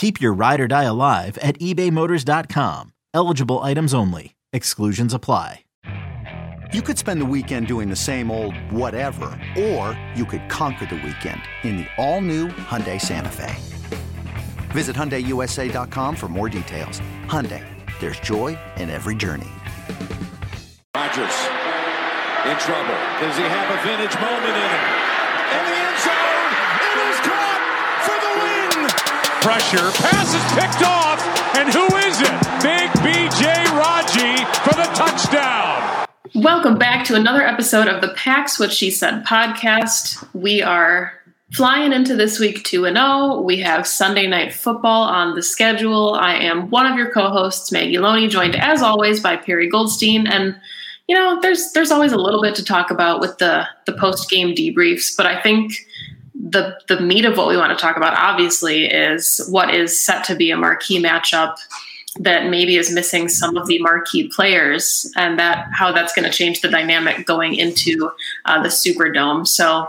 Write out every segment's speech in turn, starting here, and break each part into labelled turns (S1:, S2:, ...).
S1: Keep your ride or die alive at ebaymotors.com. Eligible items only. Exclusions apply.
S2: You could spend the weekend doing the same old whatever, or you could conquer the weekend in the all-new Hyundai Santa Fe. Visit HyundaiUSA.com for more details. Hyundai, there's joy in every journey.
S3: Rodgers in trouble. Does he have a vintage moment in him?
S4: Pressure, pass is picked off, and who is it? Big BJ Raji for the touchdown.
S5: Welcome back to another episode of the Packs What She Said podcast. We are flying into this week 2 and 0. We have Sunday night football on the schedule. I am one of your co-hosts, Maggie Loney, joined as always by Perri Goldstein and you know, there's there's always a little bit to talk about with the the post-game debriefs, but I think the the meat of what we want to talk about obviously is what is set to be a marquee matchup that maybe is missing some of the marquee players and that how that's going to change the dynamic going into uh, the superdome. So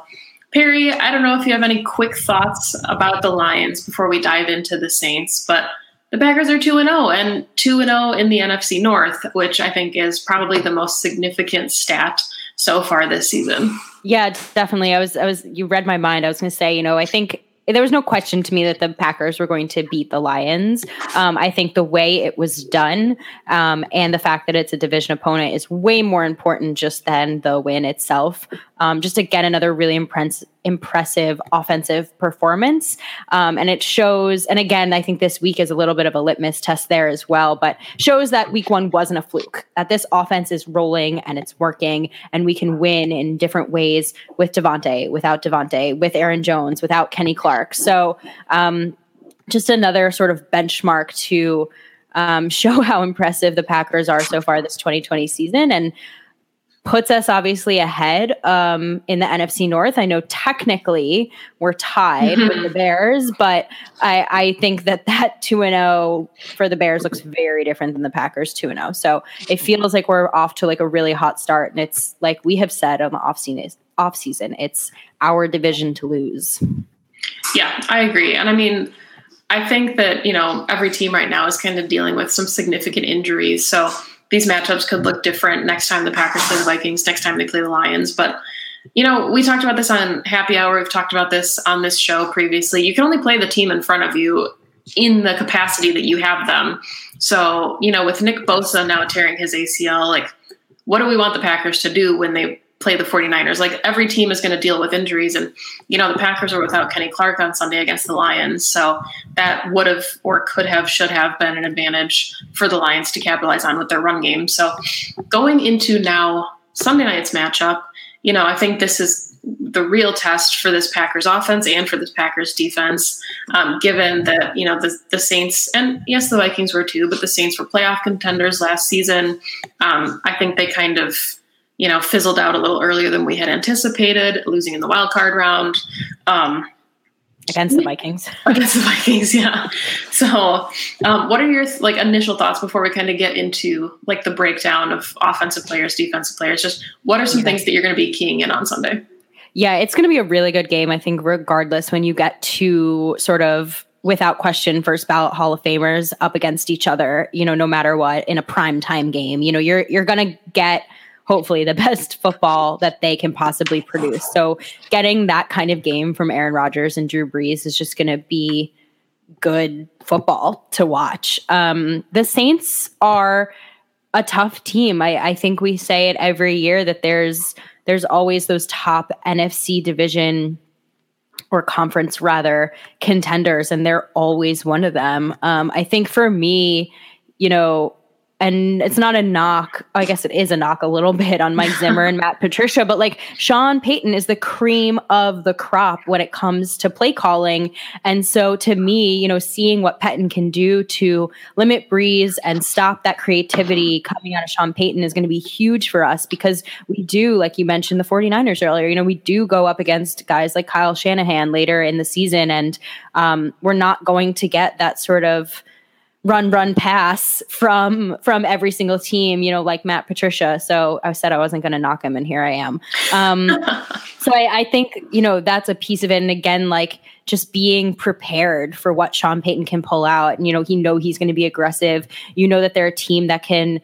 S5: perri i don't know if you have any quick thoughts about the lions before we dive into the saints but the packers are 2-0 and 2-0 in the nfc north which i think is probably the most significant stat so far this season
S6: yeah definitely i was i was you read my mind i was going to say you know i think there was no question to me that the Packers were going to beat the Lions. Um, I think the way it was done um, and the fact that it's a division opponent is way more important just than the win itself. Um, just again, another really impress- impressive offensive performance. Um, and it shows, and again, I think this week is a little bit of a litmus test there as well, but shows that week one wasn't a fluke, that this offense is rolling and it's working, and we can win in different ways with Davante, without Davante, with Aaron Jones, without Kenny Clark. So, um, just another sort of benchmark to um, show how impressive the Packers are so far this 2020 season. And puts us obviously ahead um, in the NFC North. I know technically we're tied mm-hmm. with the Bears, but I, I think that that 2 and 0 for the Bears looks very different than the Packers 2 and 0. So it feels like we're off to like a really hot start. And it's like we have said on the off season, off season it's our division to lose.
S5: Yeah, I agree. And I mean, I think that, you know, every team right now is kind of dealing with some significant injuries. So these matchups could look different next time the Packers play the Vikings, next time they play the Lions. But you know, we talked about this on Happy Hour. We've talked about this on this show previously. You can only play the team in front of you in the capacity that you have them. So, you know, with Nick Bosa now tearing his ACL, like, what do we want the Packers to do when they play the 49ers. Like every team is going to deal with injuries. And, you know, the Packers were without Kenny Clark on Sunday against the Lions. So that would have or could have, should have been an advantage for the Lions to capitalize on with their run game. So going into now Sunday night's matchup, you know, I think this is the real test for this Packers offense and for this Packers defense, um, given that, you know, the, the Saints and yes, the Vikings were too, but the Saints were playoff contenders last season. Um, I think they kind of, you know, fizzled out a little earlier than we had anticipated, losing in the wild card round. Um,
S6: against the Vikings.
S5: Against the Vikings, yeah. So, um, what are your like initial thoughts before we kind of get into like the breakdown of offensive players, defensive players? Just what are some things that you're going to be keying in on Sunday?
S6: Yeah, it's going to be a really good game. I think, regardless, when you get to sort of without question first ballot hall of famers up against each other you know no matter what in a prime time game you know you're you're going to get hopefully the best football that they can possibly produce. So getting that kind of game from Aaron Rodgers and Drew Brees is just going to be good football to watch. Um, the Saints are a tough team. I, I think we say it every year that there's there's always those top NFC division or conference rather contenders, and they're always one of them. Um, I think for me, you know, and it's not a knock. I guess it is a knock a little bit on Mike Zimmer and Matt Patricia, but like Sean Payton is the cream of the crop when it comes to play calling. And so to me, you know, seeing what Pettine can do to limit Brees and stop that creativity coming out of Sean Payton is going to be huge for us because we do, like you mentioned, the 49ers earlier, you know, we do go up against guys like Kyle Shanahan later in the season, and um, we're not going to get that sort of run run pass from from every single team you know like matt patricia so i said i wasn't going to knock him and here i am um, so I, I think you know that's a piece of it and again like just being prepared for what sean payton can pull out and you know he know he's going to be aggressive you know that they're a team that can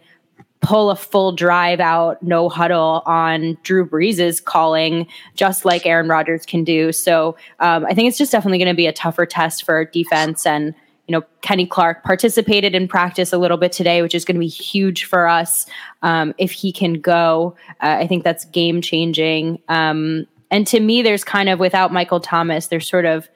S6: pull a full drive out, no huddle on Drew Brees' calling, just like Aaron Rodgers can do. So um, I think it's just definitely going to be a tougher test for defense. And you know, Kenny Clark participated in practice a little bit today, which is going to be huge for us um, if he can go. Uh, I think that's game changing. Um, and to me, there's kind of without Michael Thomas, there's sort of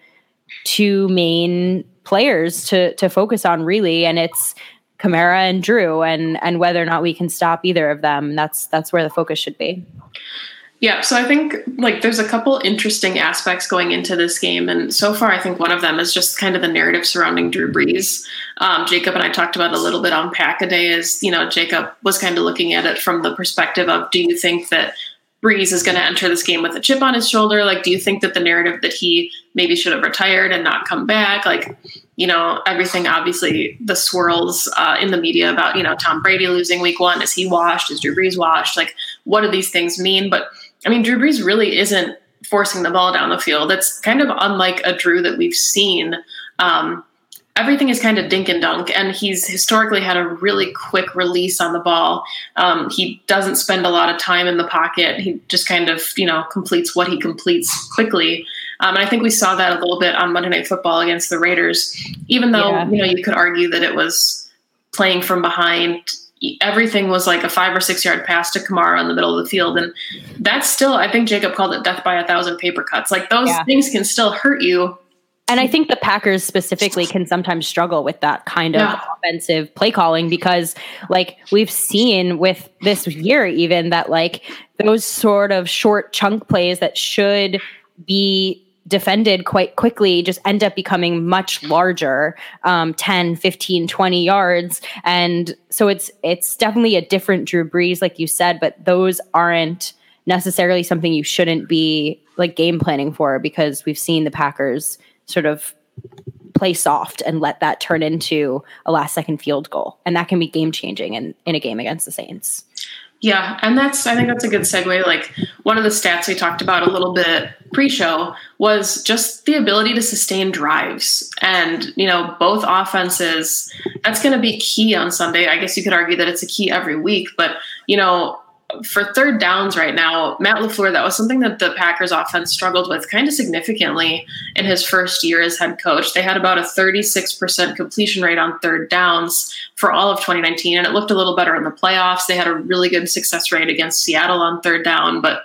S6: two main players to to focus on really, and it's Kamara and Drew, and and whether or not we can stop either of them. That's that's where the focus should be.
S5: Yeah, so I think like there's a couple interesting aspects going into this game, and so far I think one of them is just kind of the narrative surrounding Drew Brees. Um, Jacob and I talked about a little bit on Pack a Day. Is you know Jacob was kind of looking at it from the perspective of Do you think that Brees is going to enter this game with a chip on his shoulder? Like, do you think that the narrative that he maybe should have retired and not come back, like, you know, everything obviously the swirls uh, in the media about you know Tom Brady losing Week One, is he washed? Is Drew Brees washed? Like, what do these things mean? But I mean, Drew Brees really isn't forcing the ball down the field. It's kind of unlike a Drew that we've seen. Um, everything is kind of dink and dunk, and he's historically had a really quick release on the ball. Um, he doesn't spend a lot of time in the pocket. He just kind of, you know, completes what he completes quickly. Um, and I think we saw that a little bit on Monday Night Football against the Raiders, even though, yeah. you know, you could argue that it was playing from behind everything was like a five or six yard pass to Kamara in the middle of the field. And that's still, I think Jacob called it death by a thousand paper cuts. Like those yeah. things can still hurt you.
S6: And I think the Packers specifically can sometimes struggle with that kind of yeah. offensive play calling because, like, we've seen with this year, even that, like, those sort of short chunk plays that should be defended quite quickly just end up becoming much larger um, 10 15 20 yards. And so it's it's definitely a different drew brees like you said but those aren't necessarily something you shouldn't be like game planning for because we've seen the packers sort of play soft and let that turn into a last second field goal. And that can be game changing in, in a game against the saints
S5: yeah, and that's I think that's a good segue. Like one of the stats we talked about a little bit pre-show was just the ability to sustain drives. And, you know, both offenses, that's going to be key on Sunday. I guess you could argue that it's a key every week, but you know, for third downs right now, Matt LaFleur, that was something that the Packers offense struggled with kind of significantly in his first year as head coach. They had about a 36% completion rate on third downs for all of 2019, and it looked a little better in the playoffs. They had a really good success rate against Seattle on third down, but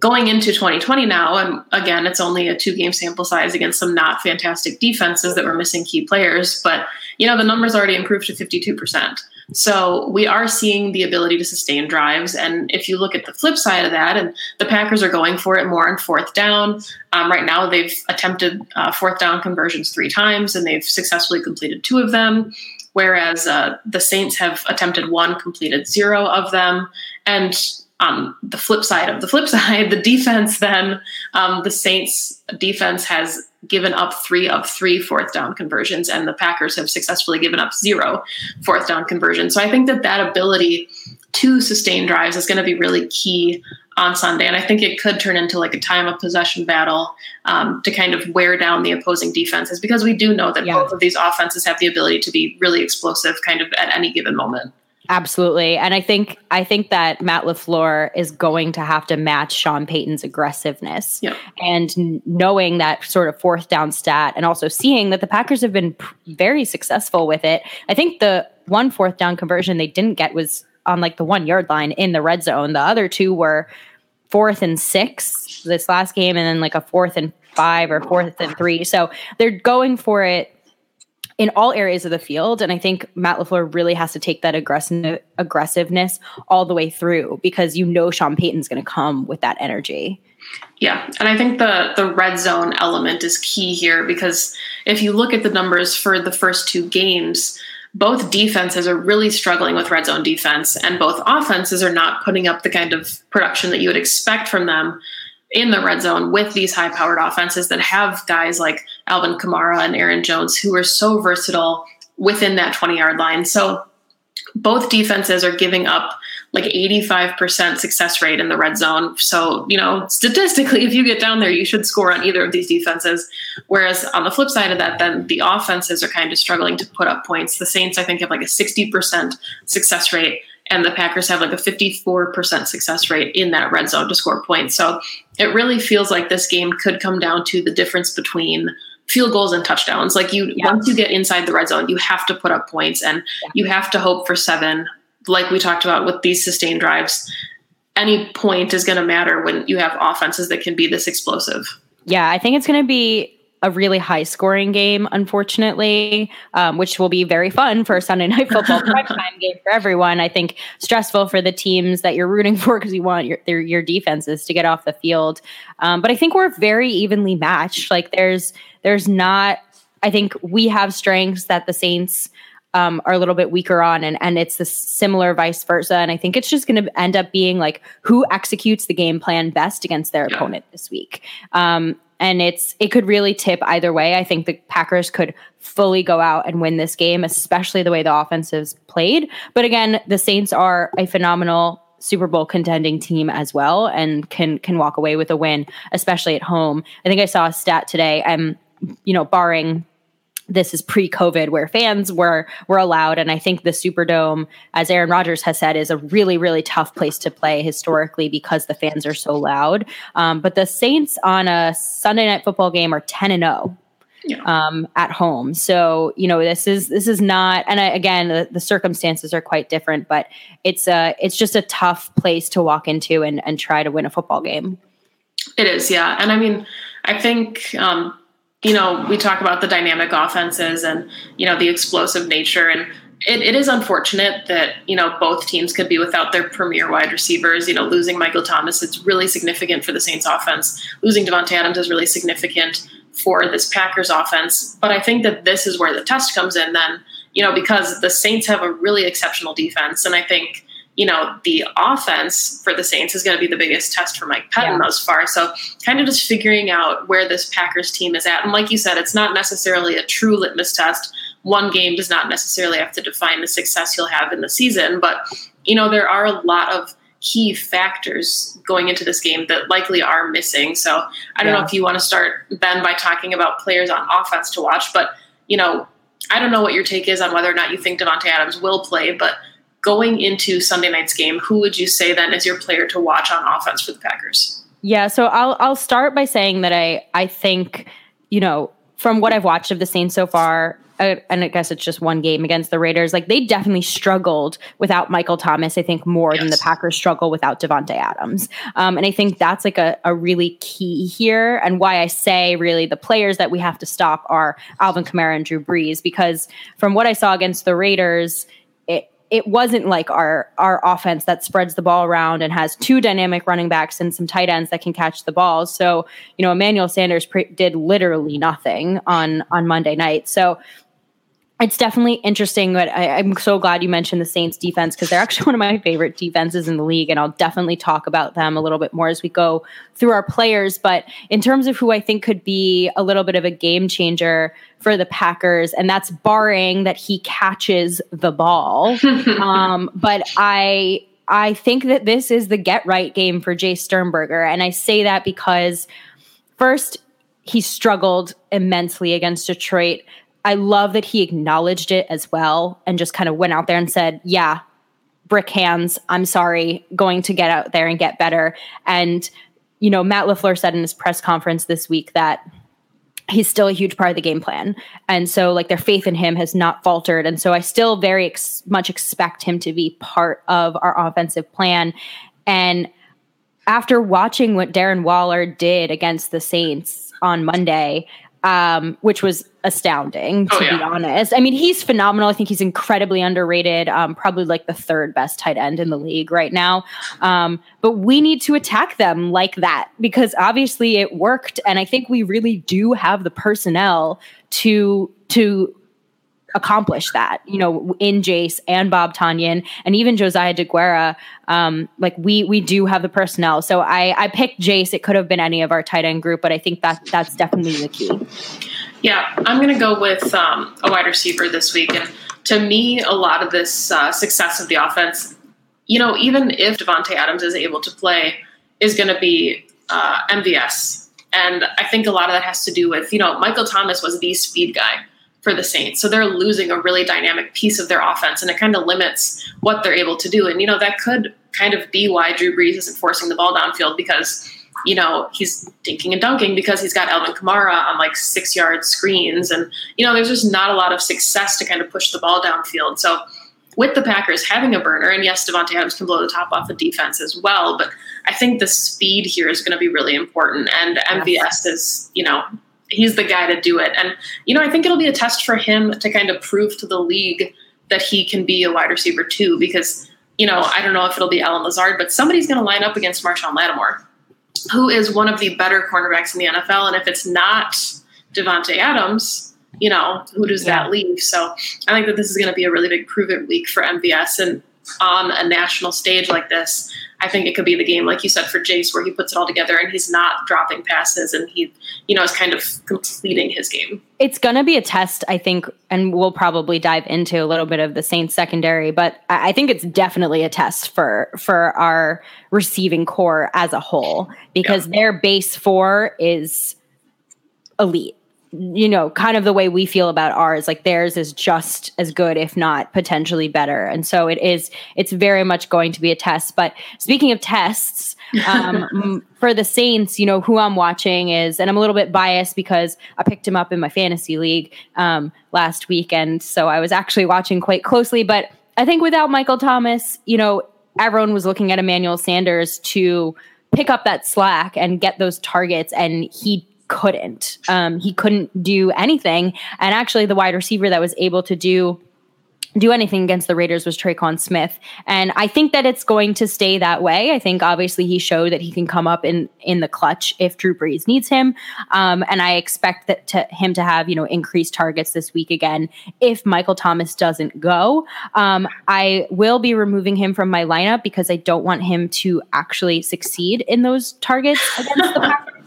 S5: going into 2020 now, and again, it's only a two game sample size against some not fantastic defenses that were missing key players, but you know, the numbers already improved to 52%. So we are seeing the ability to sustain drives. And if you look at the flip side of that, and the Packers are going for it more on fourth down. Um, right now, they've attempted uh, fourth down conversions three times, and they've successfully completed two of them. Whereas uh, the Saints have attempted one, completed zero of them. And on the flip side of the flip side, the defense then, um, the Saints defense has given up three of three fourth down conversions, and the Packers have successfully given up zero fourth down conversions. So I think that that ability to sustain drives is going to be really key on Sunday. And I think it could turn into like a time of possession battle um, to kind of wear down the opposing defenses because we do know that yeah. both of these offenses have the ability to be really explosive kind of at any given moment.
S6: Absolutely. And I think I think that Matt LaFleur is going to have to match Sean Payton's aggressiveness.
S5: Yep.
S6: And knowing that sort of fourth down stat and also seeing that the Packers have been very successful with it. I think the one fourth down conversion they didn't get was on like the one yard line in the red zone. The other two were fourth and six this last game, and then like a fourth and five or fourth and three. So they're going for it in all areas of the field. And I think Matt LaFleur really has to take that aggressive aggressiveness all the way through because you know Sean Payton's going to come with that energy.
S5: Yeah, and I think the the red zone element is key here because if you look at the numbers for the first two games, both defenses are really struggling with red zone defense, and both offenses are not putting up the kind of production that you would expect from them in the red zone with these high powered offenses that have guys like Alvin Kamara and Aaron Jones who are so versatile within that 20 yard line. So both defenses are giving up like 85% success rate in the red zone. So, you know, statistically, if you get down there, you should score on either of these defenses. Whereas on the flip side of that, then the offenses are kind of struggling to put up points. The Saints, I think, have like a 60% success rate, and the Packers have like a 54% success rate in that red zone to score points. So it really feels like this game could come down to the difference between field goals and touchdowns. Like you, yeah. once you get inside the red zone, you have to put up points and yeah. you have to hope for seven. Like we talked about with these sustained drives, any point is going to matter when you have offenses that can be this explosive.
S6: Yeah, I think it's going to be a really high scoring game, unfortunately, um, which will be very fun for a Sunday night football primetime game for everyone. I think stressful for the teams that you're rooting for because you want your your defenses to get off the field. Um, but I think we're very evenly matched. Like there's there's not. I think we have strengths that the Saints. Um, are a little bit weaker on, and and it's the similar vice versa. And I think it's just going to end up being like who executes the game plan best against their yeah. opponent this week. Um, and it's it could really tip either way. I think the Packers could fully go out and win this game, especially the way the offensives played. But again, the Saints are a phenomenal Super Bowl contending team as well and can can walk away with a win, especially at home. I think I saw a stat today. Um, you know, barring this is pre-COVID where fans were were allowed. And I think the Superdome, as Aaron Rodgers has said, is a really, really tough place to play historically because the fans are so loud. Um, but the Saints on a Sunday night football game are 10 and 0. Yeah. Um, at home, so you know this is this is not, and I, again the, the, circumstances are quite different, but it's a it's just a tough place to walk into and and try to win a football game.
S5: It is, yeah, and I mean, I think um, you know, we talk about the dynamic offenses and, you know, the explosive nature. And it, it is unfortunate that, you know, both teams could be without their premier wide receivers. You know, losing Michael Thomas, it's really significant for the Saints offense. Losing Davante Adams is really significant for this Packers offense. But I think that this is where the test comes in then, you know, because the Saints have a really exceptional defense. And I think, you know, the offense for the Saints is going to be the biggest test for Mike Pettine yeah. thus far. So, kind of just figuring out where this Packers team is at. And like you said, it's not necessarily a true litmus test. One game does not necessarily have to define the success you'll have in the season. But, you know, there are a lot of key factors going into this game that likely are missing. So, I don't yeah. know if you want to start, Ben, by talking about players on offense to watch. But, you know, I don't know what your take is on whether or not you think Davante Adams will play, but going into Sunday night's game, who would you say then is your player to watch on offense for the Packers?
S6: Yeah, so I'll I'll start by saying that I I think you know from what I've watched of the Saints so far, uh, and I guess it's just one game against the Raiders. Like they definitely struggled without Michael Thomas. I think more yes. than the Packers struggle without Davante Adams. Um, and I think that's like a, a really key here, and why I say really the players that we have to stop are Alvin Kamara and Drew Brees because from what I saw against the Raiders it wasn't like our our offense that spreads the ball around and has two dynamic running backs and some tight ends that can catch the ball. So you know, Emmanuel Sanders pre- did literally nothing on on Monday night. So it's definitely interesting. But I, am so glad you mentioned the Saints defense because they're actually one of my favorite defenses in the league, and I'll definitely talk about them a little bit more as we go through our players. But in terms of who I think could be a little bit of a game changer for the Packers, and that's barring that he catches the ball. um, but I I think that this is the get right game for Jace Sternberger, and I say that because first he struggled immensely against Detroit I love that he acknowledged it as well and just kind of went out there and said, yeah, brick hands. I'm sorry, going to get out there and get better. And, you know, Matt LaFleur said in his press conference this week that he's still a huge part of the game plan. And so like their faith in him has not faltered. And so I still very ex- much expect him to be part of our offensive plan. And after watching what Darren Waller did against the Saints on Monday, um, which was astounding to oh, yeah. be honest. I mean, he's phenomenal. I think he's incredibly underrated. Um, probably like the third best tight end in the league right now. Um, but we need to attack them like that because obviously it worked, and I think we really do have the personnel to to accomplish that, you know, in Jace and Bob Tonyan and even Josiah Deguara. Um, like we we do have the personnel. So I I picked Jace. It could have been any of our tight end group, but I think that that's definitely the key.
S5: Yeah, I'm to go with um, a wide receiver this week, and to me, a lot of this uh, success of the offense, you know, even if Davante Adams is able to play, is to be uh, MVS. And I think a lot of that has to do with, you know, Michael Thomas was the speed guy for the Saints. So they're losing a really dynamic piece of their offense, and it kind of limits what they're able to do. And, you know, that could kind of be why Drew Brees isn't forcing the ball downfield because, you know, he's dinking and dunking because he's got Alvin Kamara on like six yard screens. And, you know, there's just not a lot of success to kind of push the ball downfield. So, with the Packers having a burner, and yes, Davante Adams can blow the top off the defense as well, but I think the speed here is going to be really important. And MVS is, you know, he's the guy to do it. And, you know, I think it'll be a test for him to kind of prove to the league that he can be a wide receiver too, because, you know, I don't know if it'll be Allen Lazard, but somebody's going to line up against Marshon Lattimore, who is one of the better cornerbacks in the NFL. And if it's not Davante Adams, you know, who does yeah. that leave? So I think that this is going to be a really big prove it week for MVS. And on a national stage like this, I think it could be the game, like you said, for Jace, where he puts it all together and he's not dropping passes and he, you know, is kind of completing his game.
S6: It's going to be a test, I think, and we'll probably dive into a little bit of the Saints secondary, but I think it's definitely a test for for our receiving corps as a whole because yeah. their base four is elite you know, kind of the way we feel about ours, like theirs is just as good, if not potentially better. And so it is, it's very much going to be a test. But speaking of tests, um, for the Saints, you know, who I'm watching is, and I'm a little bit biased because I picked him up in my fantasy league um, last weekend. So I was actually watching quite closely. But I think without Michael Thomas, you know, everyone was looking at Emmanuel Sanders to pick up that slack and get those targets. And he couldn't. Um, he couldn't do anything. And actually, the wide receiver that was able to do do anything against the Raiders was Tre'Quan Smith. And I think that it's going to stay that way. I think obviously he showed that he can come up in in the clutch if Drew Brees needs him. Um, and I expect that to him to have, you know, increased targets this week again if Michael Thomas doesn't go. Um, I will be removing him from my lineup because I don't want him to actually succeed in those targets against the Packers.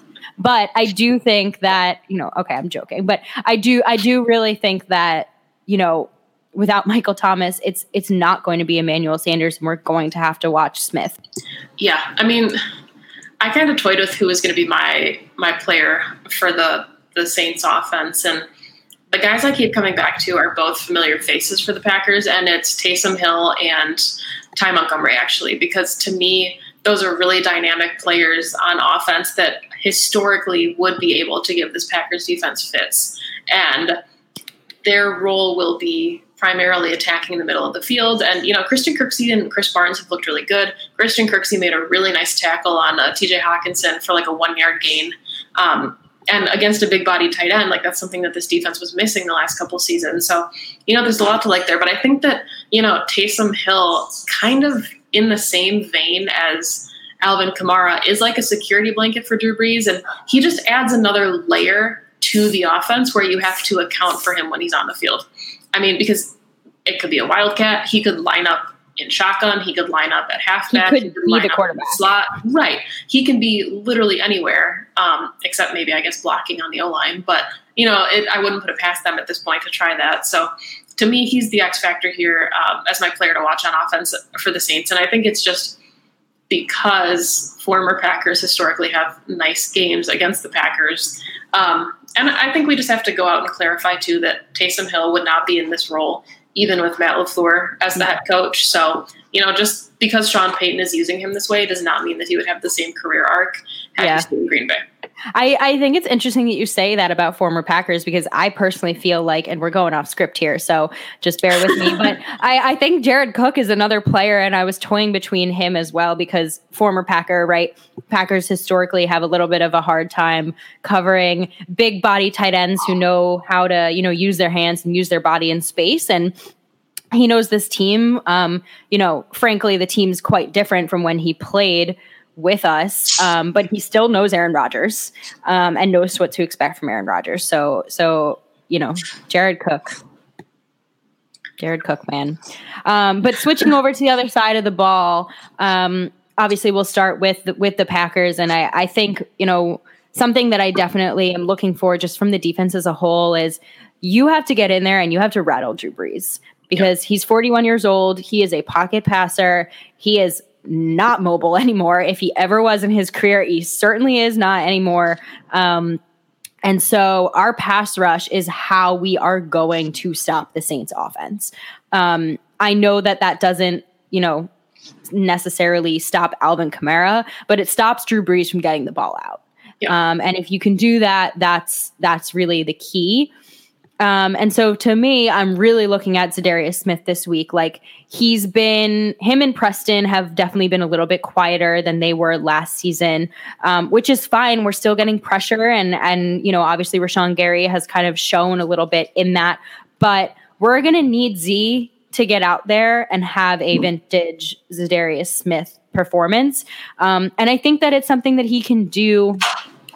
S6: But I do think that, you know, okay, I'm joking, but I do I do really think that, you know, without Michael Thomas, it's it's not going to be Emmanuel Sanders and we're going to have to watch Smith.
S5: Yeah. I mean, I kind of toyed with who was going to be my my player for the the Saints offense and the guys I keep coming back to are both familiar faces for the Packers, and it's Taysom Hill and Ty Montgomery, actually, because to me, those are really dynamic players on offense that historically would be able to give this Packers defense fits. And their role will be primarily attacking in the middle of the field. And, you know, Christian Kirksey and Krys Barnes have looked really good. Christian Kirksey made a really nice tackle on uh, TJ Hockenson for like a one yard gain. Um, and against a big body tight end, like that's something that this defense was missing the last couple seasons. So, you know, there's a lot to like there. But I think that, you know, Taysom Hill kind of in the same vein as Alvin Kamara is like a security blanket for Drew Brees, and he just adds another layer to the offense where you have to account for him when he's on the field. I mean, because it could be a wildcat, he could line up in shotgun, he could line up at halfback,
S6: he could, he could be the quarterback
S5: slot. Right, he can be literally anywhere, um, except maybe I guess blocking on the O line. But you know, it, I wouldn't put it past them at this point to try that. So to me, he's the X factor here um, as my player to watch on offense for the Saints, and I think it's just because former Packers historically have nice games against the Packers. Um, and I think we just have to go out and clarify too that Taysom Hill would not be in this role even with Matt LaFleur as the head coach. So, you know, just because Sean Payton is using him this way does not mean that he would have the same career arc had yeah. he in Green Bay.
S6: I, I think it's interesting that you say that about former Packers because I personally feel like, and we're going off script here, so just bear with me. but I, I think Jared Cook is another player, and I was toying between him as well because former Packer, right? Packers historically have a little bit of a hard time covering big body tight ends who know how to, you know, use their hands and use their body in space. And he knows this team. Um, you know, frankly, the team's quite different from when he played with us, um, but he still knows Aaron Rodgers um, and knows what to expect from Aaron Rodgers. So, so you know, Jared Cook, Jared Cook, man. Um, but switching over to the other side of the ball, um, obviously, we'll start with the, with the Packers, and I, I think you know something that I definitely am looking for just from the defense as a whole is you have to get in there and you have to rattle Drew Brees because he's 41 years old. He is a pocket passer. He is not mobile anymore. If he ever was in his career, he certainly is not anymore. Um, and so our pass rush is how we are going to stop the Saints offense. Um, I know that that doesn't, you know, necessarily stop Alvin Kamara, but it stops Drew Brees from getting the ball out. Yeah. Um, and if you can do that, that's that's really the key. Um, and so to me, I'm really looking at Za'Darius Smith this week. Like he's been, him and Preston have definitely been a little bit quieter than they were last season, um, which is fine. We're still getting pressure, and and you know, obviously Rashan Gary has kind of shown a little bit in that, but we're gonna need Z to get out there and have a vintage Za'Darius Smith performance. Um, and I think that it's something that he can do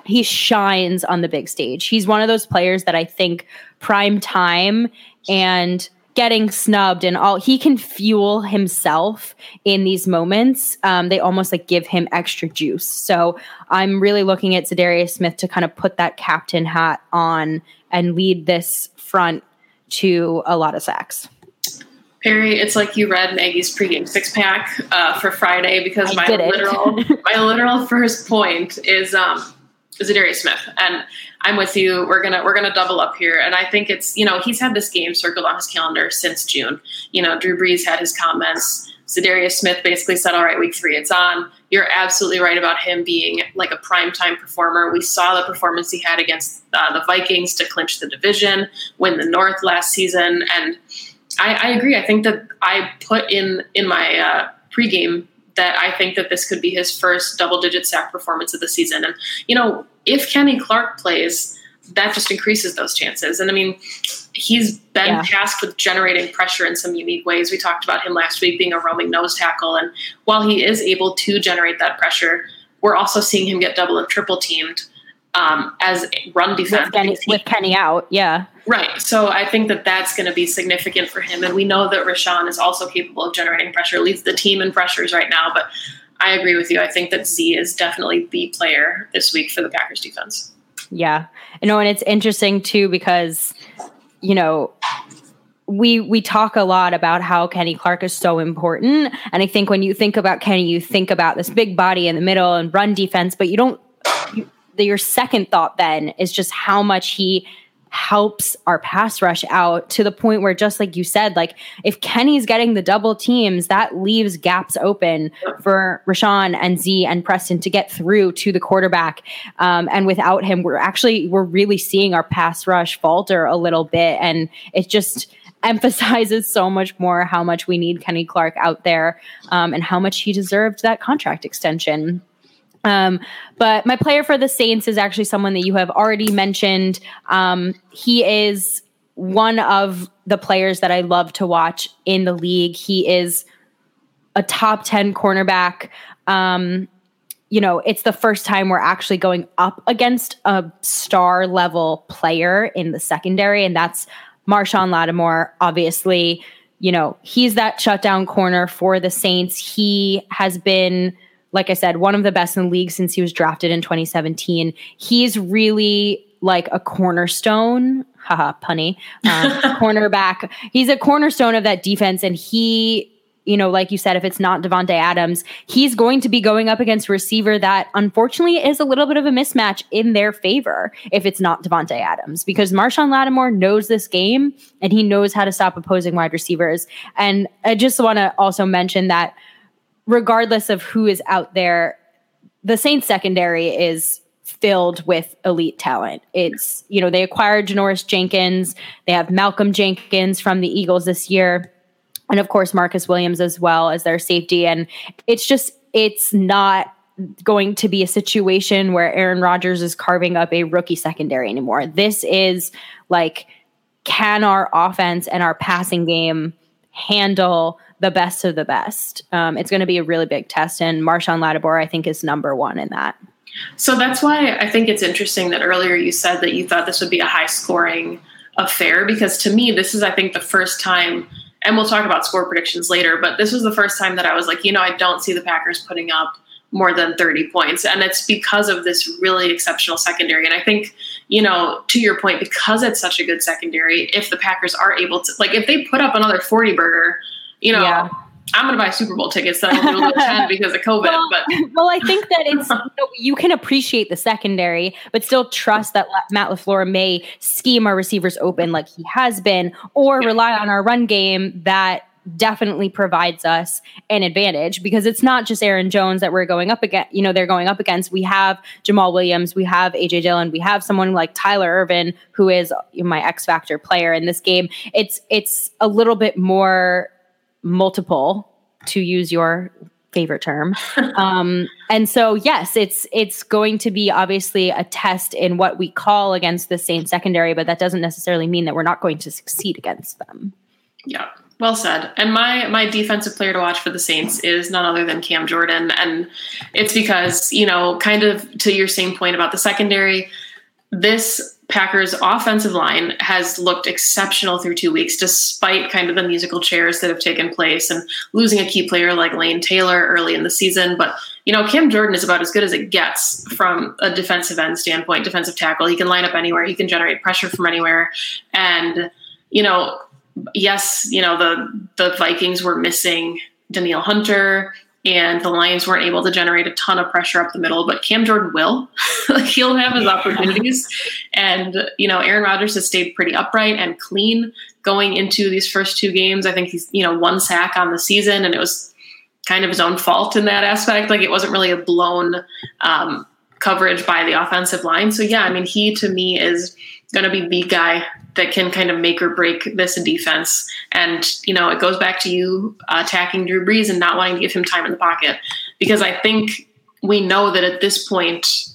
S6: he shines on the big stage. He's one of those players that I think prime time and getting snubbed and all he can fuel himself in these moments. Um, they almost like give him extra juice. So i'm really looking at Za'Darius smith to kind of put that captain hat on and lead this front to a lot of sacks.
S5: Perri, it's like you read Maggie's pregame six pack uh, for Friday because I my literal my literal first point is um, Za'Darius Smith, and I'm with you. We're gonna we're gonna double up here, and I think it's you know he's had this game circled on his calendar since June. You know, Drew Brees had his comments. Za'Darius Smith basically said, "All right, week three, it's on." You're absolutely right about him being like a prime time performer. We saw the performance he had against uh, the Vikings to clinch the division, win the North last season, and I, I agree. I think that I put in in my uh, pregame that I think that this could be his first double digit sack performance of the season. And, you know, if Kenny Clark plays, that just increases those chances. And I mean, he's been yeah. tasked with generating pressure in some unique ways. We talked about him last week being a roaming nose tackle. And while he is able to generate that pressure, we're also seeing him get double and triple teamed um, as run defense.
S6: With Kenny, with Kenny out, yeah.
S5: Right. So I think that that's going to be significant for him. And we know that Rashan is also capable of generating pressure, leads the team in pressures right now. But I agree with you. I think that Z is definitely the player this week for the Packers defense.
S6: Yeah. You know, and it's interesting too because, you know, we we talk a lot about how Kenny Clark is so important. And I think when you think about Kenny, you think about this big body in the middle and run defense, but you don't your second thought then is just how much he helps our pass rush out to the point where just like you said like if Kenny's getting the double teams that leaves gaps open for Rashan and Z and Preston to get through to the quarterback um, and without him we're actually we're really seeing our pass rush falter a little bit and it just emphasizes so much more how much we need Kenny Clark out there um, and how much he deserved that contract extension. Um, but my player for the Saints is actually someone that you have already mentioned. Um, he is one of the players that I love to watch in the league. He is a top 10 cornerback. Um, you know, it's the first time we're actually going up against a star level player in the secondary, and that's Marshon Lattimore. Obviously, you know, he's that shutdown corner for the Saints. He has been like I said, one of the best in the league since he was drafted in 2017. He's really like a cornerstone, haha, punny, uh, cornerback. He's a cornerstone of that defense, and he you know, like you said, if it's not Davante Adams, he's going to be going up against a receiver that unfortunately is a little bit of a mismatch in their favor if it's not Davante Adams, because Marshon Lattimore knows this game and he knows how to stop opposing wide receivers. And I just want to also mention that regardless of who is out there, the Saints secondary is filled with elite talent. It's, you know, they acquired Janoris Jenkins, they have Malcolm Jenkins from the Eagles this year, and of course Marcus Williams as well as their safety. And it's just, it's not going to be a situation where Aaron Rodgers is carving up a rookie secondary anymore. This is like, can our offense and our passing game handle the best of the best? Um, it's going to be a really big test, and Marshon Lattimore, I think, is number one in that.
S5: So that's why I think it's interesting that earlier you said that you thought this would be a high scoring affair because to me, this is, I think, the first time, and we'll talk about score predictions later, but this was the first time that I was like, you know, I don't see the Packers putting up more than 30 points. And it's because of this really exceptional secondary. And I think, you know, to your point, because it's such a good secondary, if the Packers are able to, like, if they put up another 40 burger, you know, yeah. I'm going to buy Super Bowl tickets that I will attend because of COVID.
S6: Well,
S5: but
S6: well, I think that it's you, know, you, can appreciate the secondary, but still trust that Matt Lafleur may scheme our receivers open like he has been, or yeah. rely on our run game that definitely provides us an advantage because it's not just Aaron Jones that we're going up against. You know, they're going up against. We have Jamaal Williams, we have AJ Dillon, we have someone like Tyler Ervin, who is my X factor player in this game. It's it's a little bit more multiple to use your favorite term. Um, and so, yes, it's it's going to be obviously a test in what we call against the Saints secondary, but that doesn't necessarily mean that we're not going to succeed against them.
S5: Yeah, well said. And my my defensive player to watch for the Saints is none other than Cam Jordan, and it's because you know, kind of to your same point about the secondary, this Packers offensive line has looked exceptional through two weeks, despite kind of the musical chairs that have taken place and losing a key player like Lane Taylor early in the season. But, you know, Cam Jordan is about as good as it gets from a defensive end standpoint, defensive tackle. He can line up anywhere, he can generate pressure from anywhere. And, you know, yes, you know, the the Vikings were missing Danielle Hunter and the Lions weren't able to generate a ton of pressure up the middle, but Cam Jordan will. like he'll have his opportunities. and, you know, Aaron Rodgers has stayed pretty upright and clean going into these first two games. I think he's, you know, one sack on the season, and it was kind of his own fault in that aspect. Like it wasn't really a blown um, coverage by the offensive line. So, yeah, I mean, he to me is going to be the guy that can kind of make or break this in defense. And, you know, it goes back to you attacking Drew Brees and not wanting to give him time in the pocket. Because I think we know that at this point,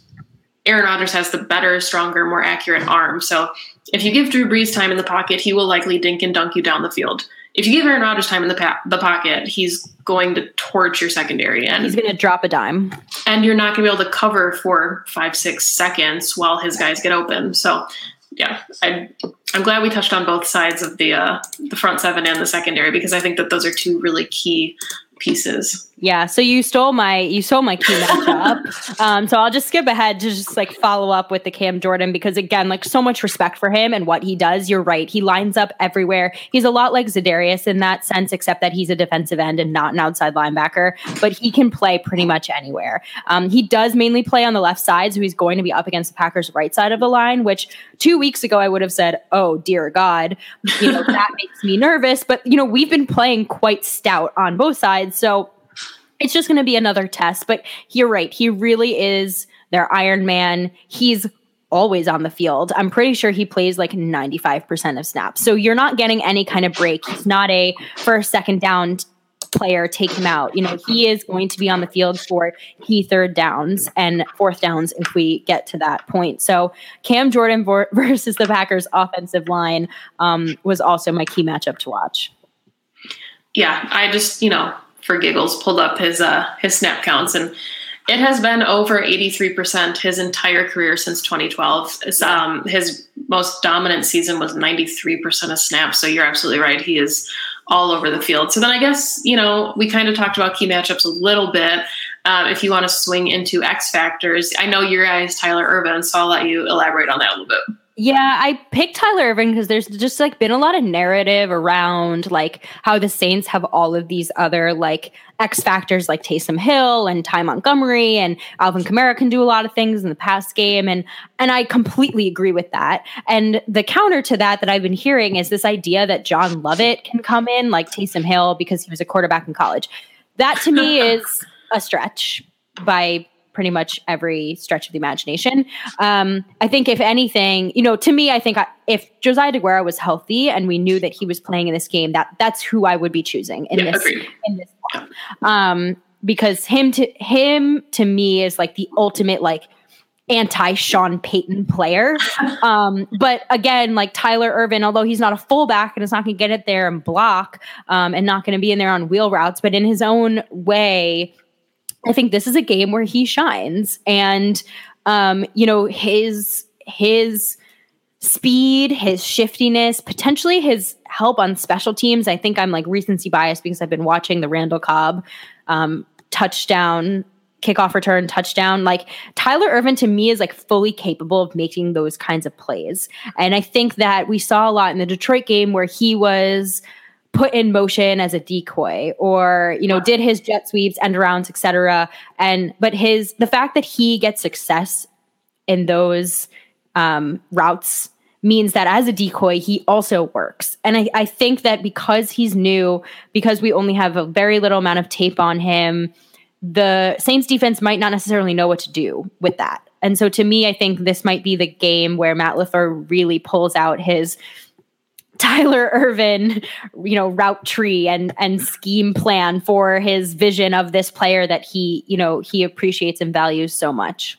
S5: Aaron Rodgers has the better, stronger, more accurate arm. So if you give Drew Brees time in the pocket, he will likely dink and dunk you down the field. If you give Aaron Rodgers time in the, pa- the pocket, he's going to torch your secondary. And
S6: he's going to drop a dime.
S5: And you're not going to be able to cover for five, six seconds while his guys get open. So yeah, I, I'm glad we touched on both sides of the uh, the front seven and the secondary because I think that those are two really key pieces.
S6: Yeah, so you stole my you stole my key matchup. um, so I'll just skip ahead to just like follow up with the Cam Jordan because again, like so much respect for him and what he does. You're right; he lines up everywhere. He's a lot like Za'Darius in that sense, except that he's a defensive end and not an outside linebacker. But he can play pretty much anywhere. Um, he does mainly play on the left side, so he's going to be up against the Packers' right side of the line. Which two weeks ago I would have said, "Oh dear God," you know that makes me nervous. But you know we've been playing quite stout on both sides, so it's just going to be another test. But you're right. He really is their Iron Man. He's always on the field. I'm pretty sure he plays like 95% of snaps. So you're not getting any kind of break. He's not a first, second down player, take him out. You know, he is going to be on the field for key third downs and fourth downs if we get to that point. So Cam Jordan versus the Packers offensive line um, was also my key matchup to watch.
S5: Yeah, I just, you know, for giggles pulled up his uh, his snap counts and it has been over 83% his entire career since 2012. Um, his most dominant season was 93% of snaps. So you're absolutely right. He is all over the field. So then I guess, you know, we kind of talked about key matchups a little bit. Um, if you want to swing into X factors, I know your guy is Tyler Ervin, so I'll let you elaborate on that a little bit.
S6: Yeah, I picked Tyler Ervin because there's just like been a lot of narrative around like how the Saints have all of these other like X factors like Taysom Hill and Ty Montgomery and Alvin Kamara can do a lot of things in the past game and and I completely agree with that. And the counter to that that I've been hearing is this idea that John Lovett can come in like Taysom Hill because he was a quarterback in college. That to me is a stretch by pretty much every stretch of the imagination. Um, I think if anything, you know, to me, I think I, if Josiah Deguara was healthy and we knew that he was playing in this game, that that's who I would be choosing in
S5: Yeah,
S6: this
S5: agreed.
S6: in this one. Um, because him to him to me is like the ultimate like anti Sean Payton player. Um, but again, like Tyler Ervin, although he's not a fullback and is not going to get it there and block um, and not going to be in there on wheel routes, but in his own way, I think this is a game where he shines. And um, you know, his his speed, his shiftiness, potentially his help on special teams. I think I'm like recency bias because I've been watching the Randall Cobb um, touchdown, kickoff return, touchdown. Like Tyler Ervin to me is like fully capable of making those kinds of plays. And I think that we saw a lot in the Detroit game where he was put in motion as a decoy or you know did his jet sweeps end arounds etc and but his the fact that he gets success in those um, routes means that as a decoy, he also works. And I, I think that because he's new, because we only have a very little amount of tape on him, the Saints defense might not necessarily know what to do with that. And so to me, I think this might be the game where Matt LaFleur really pulls out his Tyler Ervin, you know, route tree and and scheme plan for his vision of this player that he, you know, he appreciates and values so much.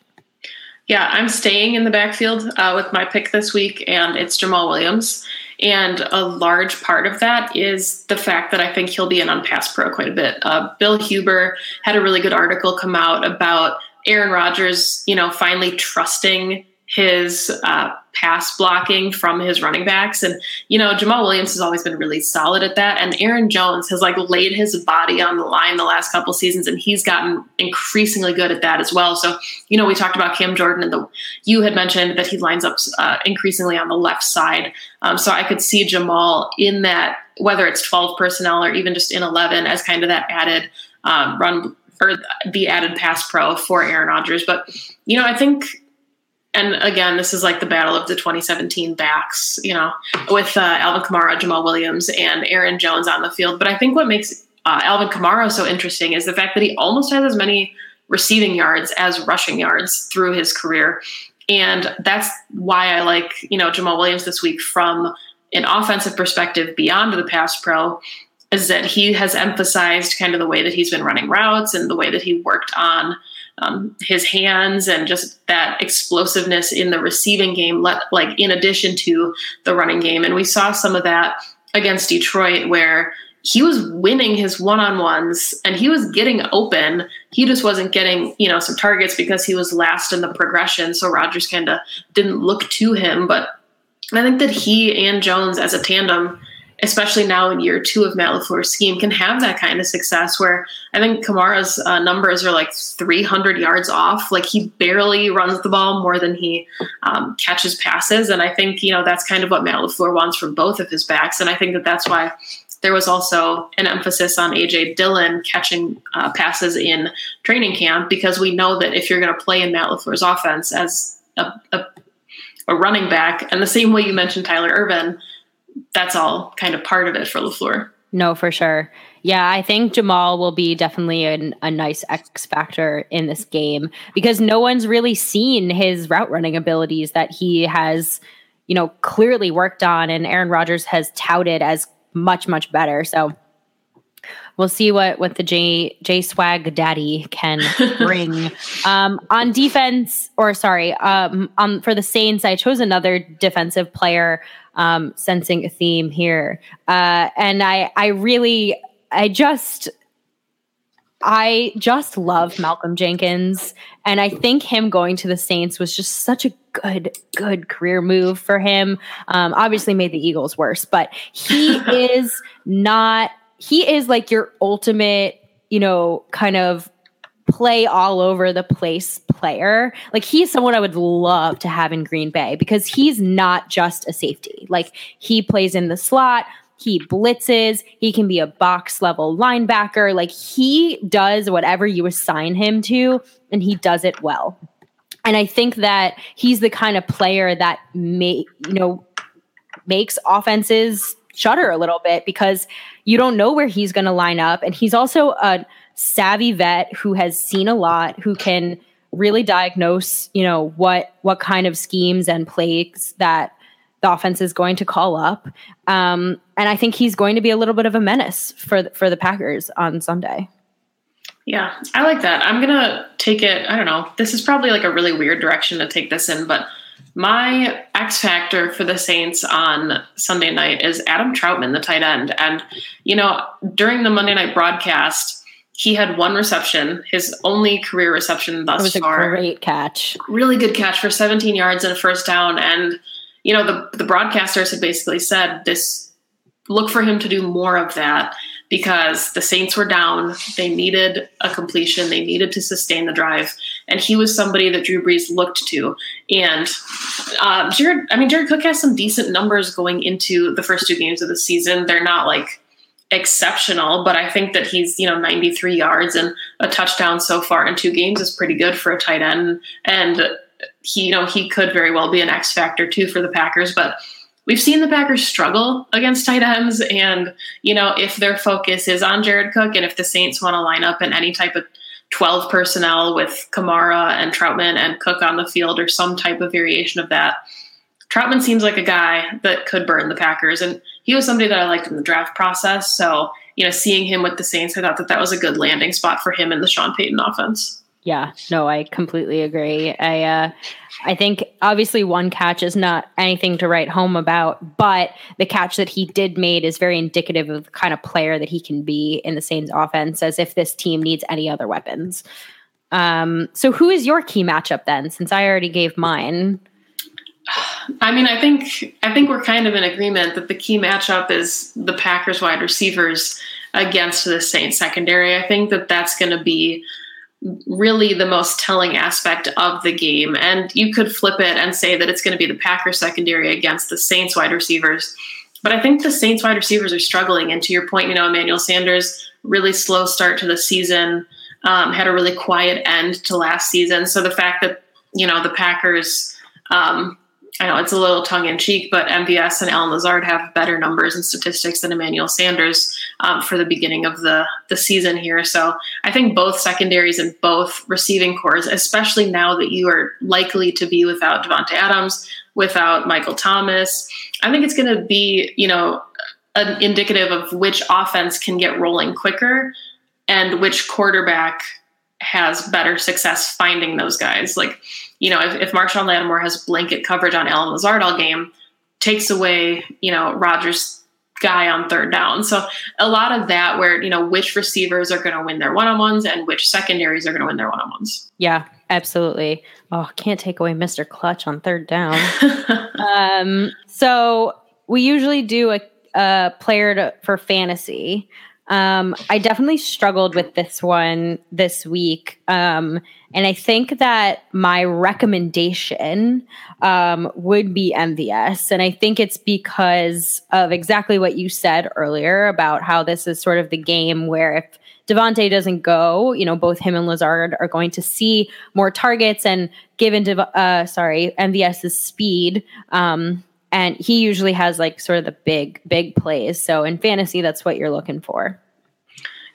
S5: Yeah, I'm staying in the backfield uh, with my pick this week, and it's Jamaal Williams. And a large part of that is the fact that I think he'll be on pass pro quite a bit. Uh, Bill Huber had a really good article come out about Aaron Rodgers, you know, finally trusting his uh, pass blocking from his running backs. And, you know, Jamaal Williams has always been really solid at that. And Aaron Jones has like laid his body on the line the last couple seasons, and he's gotten increasingly good at that as well. So, you know, we talked about Cam Jordan, and the you had mentioned that he lines up uh, increasingly on the left side. Um, so I could see Jamaal in that, whether it's 12 personnel or even just in 11, as kind of that added um, run or the added pass pro for Aaron Rodgers. But, you know, I think and again, this is like the battle of the 2017 backs, you know, with uh, Alvin Kamara, Jamaal Williams, and Aaron Jones on the field. But I think what makes uh, Alvin Kamara so interesting is the fact that he almost has as many receiving yards as rushing yards through his career. And that's why I like, you know, Jamaal Williams this week from an offensive perspective beyond the pass pro is that he has emphasized kind of the way that he's been running routes and the way that he worked on um, his hands and just that explosiveness in the receiving game, let, like in addition to the running game. And we saw some of that against Detroit where he was winning his one-on-ones and he was getting open. He just wasn't getting, you know, some targets because he was last in the progression. So Rodgers kind of didn't look to him. But I think that he and Jones as a tandem especially now in year two of Matt LaFleur's scheme, can have that kind of success where I think Kamara's uh, numbers are like 300 yards off. Like he barely runs the ball more than he um, catches passes. And I think, you know, that's kind of what Matt LaFleur wants from both of his backs. And I think that that's why there was also an emphasis on AJ Dillon catching uh, passes in training camp because we know that if you're going to play in Matt LaFleur's offense as a, a, a running back, and the same way you mentioned Tyler Ervin, that's all kind of part of it for LaFleur.
S6: No, for sure. Yeah, I think Jamaal will be definitely an, a nice X factor in this game because no one's really seen his route running abilities that he has, you know, clearly worked on and Aaron Rodgers has touted as much, much better. So we'll see what what the J J Swag Daddy can bring. um, on defense, or sorry, um, on for the Saints, I chose another defensive player um, sensing a theme here. Uh, and I, I really, I just, I just love Malcolm Jenkins. And I think him going to the Saints was just such a good, good career move for him. Um, obviously made the Eagles worse, but he is not, he is like your ultimate, you know, kind of play all over the place player. Like he's someone I would love to have in Green Bay because he's not just a safety. Like he plays in the slot, he blitzes, he can be a box level linebacker. Like he does whatever you assign him to and he does it well. And I think that he's the kind of player that may, you know, makes offenses shudder a little bit because you don't know where he's going to line up and he's also a savvy vet who has seen a lot, who can really diagnose, you know, what what kind of schemes and plays that the offense is going to call up. Um, and I think he's going to be a little bit of a menace for the, for the Packers on Sunday.
S5: Yeah, I like that. I'm gonna take it. I don't know. This is probably like a really weird direction to take this in, but my X factor for the Saints on Sunday night is Adam Trautman, the tight end. And, you know, during the Monday night broadcast, he had one reception, his only career reception thus far.
S6: it was
S5: far.
S6: A great catch.
S5: Really good catch for 17 yards and a first down. And, you know, the, the broadcasters had basically said this look for him to do more of that because the Saints were down. They needed a completion. They needed to sustain the drive, and he was somebody that Drew Brees looked to. And uh, Jared, I mean, Jared Cook has some decent numbers going into the first two games of the season. They're not like exceptional, but I think that he's you know 93 yards and a touchdown so far in two games is pretty good for a tight end. And he, you know, he could very well be an X factor too for the Packers, but we've seen the Packers struggle against tight ends. And, you know, if their focus is on Jared Cook and if the Saints want to line up in any type of 12 personnel with Kamara and Trautman and Cook on the field or some type of variation of that, Trautman seems like a guy that could burn the Packers. And he was somebody that I liked in the draft process. So, you know, seeing him with the Saints, I thought that that was a good landing spot for him in the Sean Payton offense.
S6: Yeah, no, I completely agree. I uh, I think obviously one catch is not anything to write home about, but the catch that he did made is very indicative of the kind of player that he can be in the Saints offense, as if this team needs any other weapons. Um, so who is your key matchup then? Since I already gave mine.
S5: I mean, I think I think we're kind of in agreement that the key matchup is the Packers wide receivers against the Saints secondary. I think that that's going to be really the most telling aspect of the game. And you could flip it and say that it's going to be the Packers secondary against the Saints wide receivers. But I think the Saints wide receivers are struggling. And to your point, you know, Emmanuel Sanders, really slow start to the season, um, had a really quiet end to last season. So the fact that, you know, the Packers um, I know it's a little tongue in cheek, but MVS and Allen Lazard have better numbers and statistics than Emmanuel Sanders um, for the beginning of the, the season here. So I think both secondaries and both receiving corps, especially now that you are likely to be without Davante Adams, without Michael Thomas, I think it's going to be, you know, an indicative of which offense can get rolling quicker and which quarterback has better success finding those guys. Like, you know, if, if Marshon Lattimore has blanket coverage on Allen Lazard all game, takes away, you know, Rodgers' guy on third down. So a lot of that where, you know, which receivers are going to win their one-on-ones and which secondaries are going to win their one-on-ones.
S6: Yeah, absolutely. Oh, can't take away Mr. Clutch on third down. um, so we usually do a, a player to, for fantasy. Um, I definitely struggled with this one this week. Um, and I think that my recommendation um, would be MVS. And I think it's because of exactly what you said earlier about how this is sort of the game where if Davante doesn't go, you know, both him and Lazard are going to see more targets and given, uh, sorry, MVS's speed, um, and he usually has like sort of the big big plays. So in fantasy that's what you're looking for.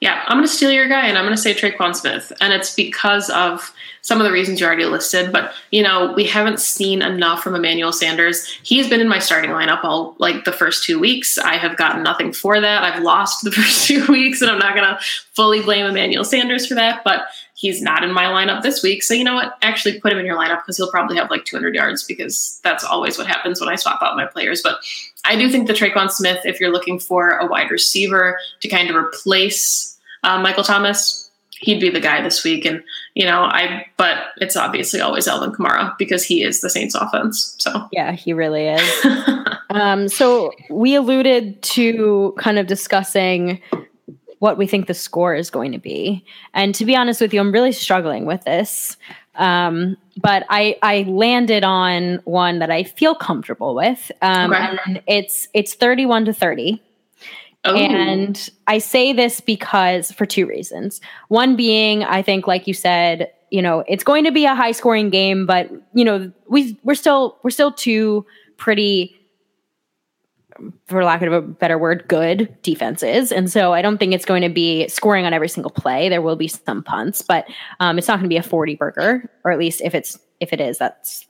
S5: Yeah i'm going to steal your guy and i'm going to say Tre'Quan Smith. And it's because of some of the reasons you already listed but you know we haven't seen enough from Emmanuel Sanders. He's been in my starting lineup all like the first two weeks. I have gotten nothing for that. I've lost the first two weeks and I'm not going to fully blame Emmanuel Sanders for that. But he's not in my lineup this week. So you know what? Actually put him in your lineup because he'll probably have like 200 yards because that's always what happens when I swap out my players. But I do think the Tre'Quan Smith, if you're looking for a wide receiver to kind of replace uh, Michael Thomas, he'd be the guy this week. And you know, I but it's obviously always Alvin Kamara because he is the Saints offense. So
S6: yeah, he really is. um, so we alluded to kind of discussing what we think the score is going to be. And to be honest with you, I'm really struggling with this. Um, but I I landed on one that I feel comfortable with. Um, okay. and it's it's 31 to 30. Oh. And I say this because for two reasons. One being, I think, like you said, you know, it's going to be a high scoring game, but you know, we we're still we're still two pretty for lack of a better word, good defenses. And so I don't think it's going to be scoring on every single play. There will be some punts, but um, it's not going to be a 40 burger, or at least if it's if it is, that's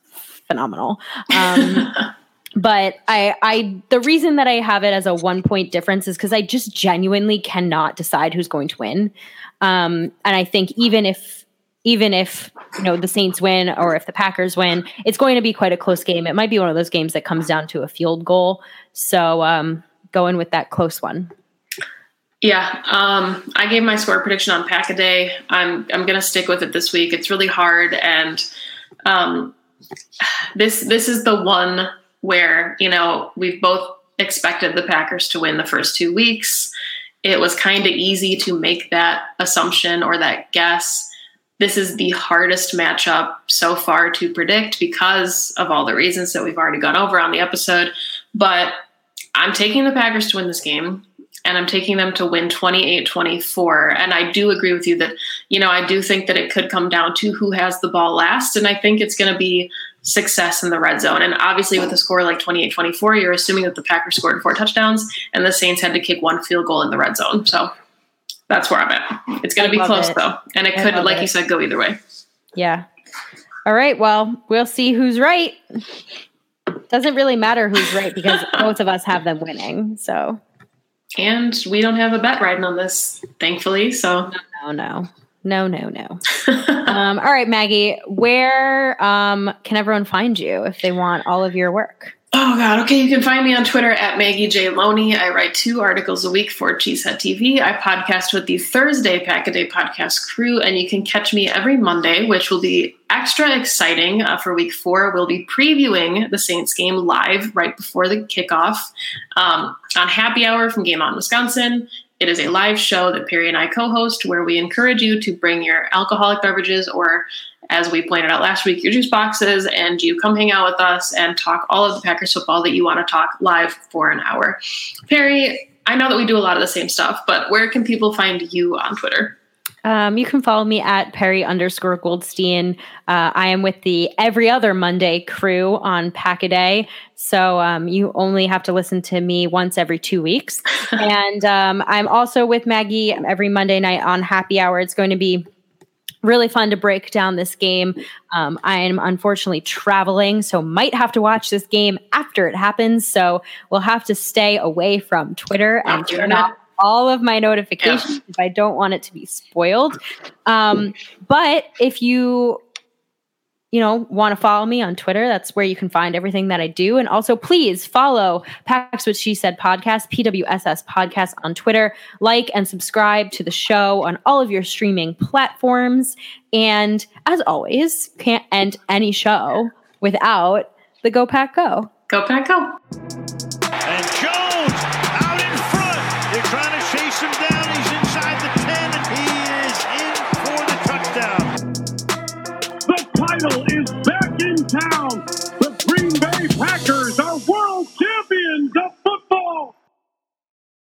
S6: phenomenal. Um, but I I the reason that I have it as a one point difference is because I just genuinely cannot decide who's going to win. Um, and I think even if even if you know the Saints win or if the Packers win, it's going to be quite a close game. It might be one of those games that comes down to a field goal. So um, going with that close one.
S5: Yeah, um, I gave my score prediction on Pack a Day. I'm I'm gonna stick with it this week. It's really hard, and um, this this is the one where you know we've both expected the Packers to win the first two weeks. It was kind of easy to make that assumption or that guess this is the hardest matchup so far to predict because of all the reasons that we've already gone over on the episode. But I'm taking the Packers to win this game and I'm taking them to win 28 24. And I do agree with you that, you know, I do think that it could come down to who has the ball last. And I think it's going to be success in the red zone. And obviously, with a score like 28 24, you're assuming that the Packers scored four touchdowns and the Saints had to kick one field goal in the red zone. So that's where I'm at. It's going to be close it. though, and it I could, like it. you said, go either way.
S6: Yeah. All right. Well, we'll see who's right. Doesn't really matter who's right because both of us have them winning. So.
S5: And we don't have a bet riding on this, thankfully. So.
S6: No, no, no, no, no. um, all right, Maggie. Where um, can everyone find you if they want all of your work?
S5: Oh God. Okay, you can find me on Twitter at Maggie J Loney. I write two articles a week for Cheesehead TV. I podcast with the Thursday Pack a Day podcast crew, and you can catch me every Monday, which will be extra exciting uh, for Week Four. We'll be previewing the Saints game live right before the kickoff um, on Happy Hour from Game On Wisconsin. It is a live show that Perri and I co-host, where we encourage you to bring your alcoholic beverages or as we pointed out last week, your juice boxes, and you come hang out with us and talk all of the Packers football that you want to talk live for an hour. Perri, I know that we do a lot of the same stuff, but where can people find you on Twitter?
S6: Um, you can follow me at Perri underscore Goldstein. Uh, I am with the every other Monday crew on Pack a Day. So um, you only have to listen to me once every two weeks. and um, I'm also with Maggie every Monday night on Happy Hour. It's going to be really fun to break down this game. Um, I am unfortunately traveling, so might have to watch this game after it happens. So we'll have to stay away from Twitter and turn off all of my notifications yeah. if I don't want it to be spoiled. Um, but if you you know, want to follow me on Twitter, that's where you can find everything that I do. And also, please follow Packs What She Said podcast, PWSS podcast on Twitter. Like and subscribe to the show on all of your streaming platforms. And as always, can't end any show without the Go Pack Go.
S5: Go Pack Go.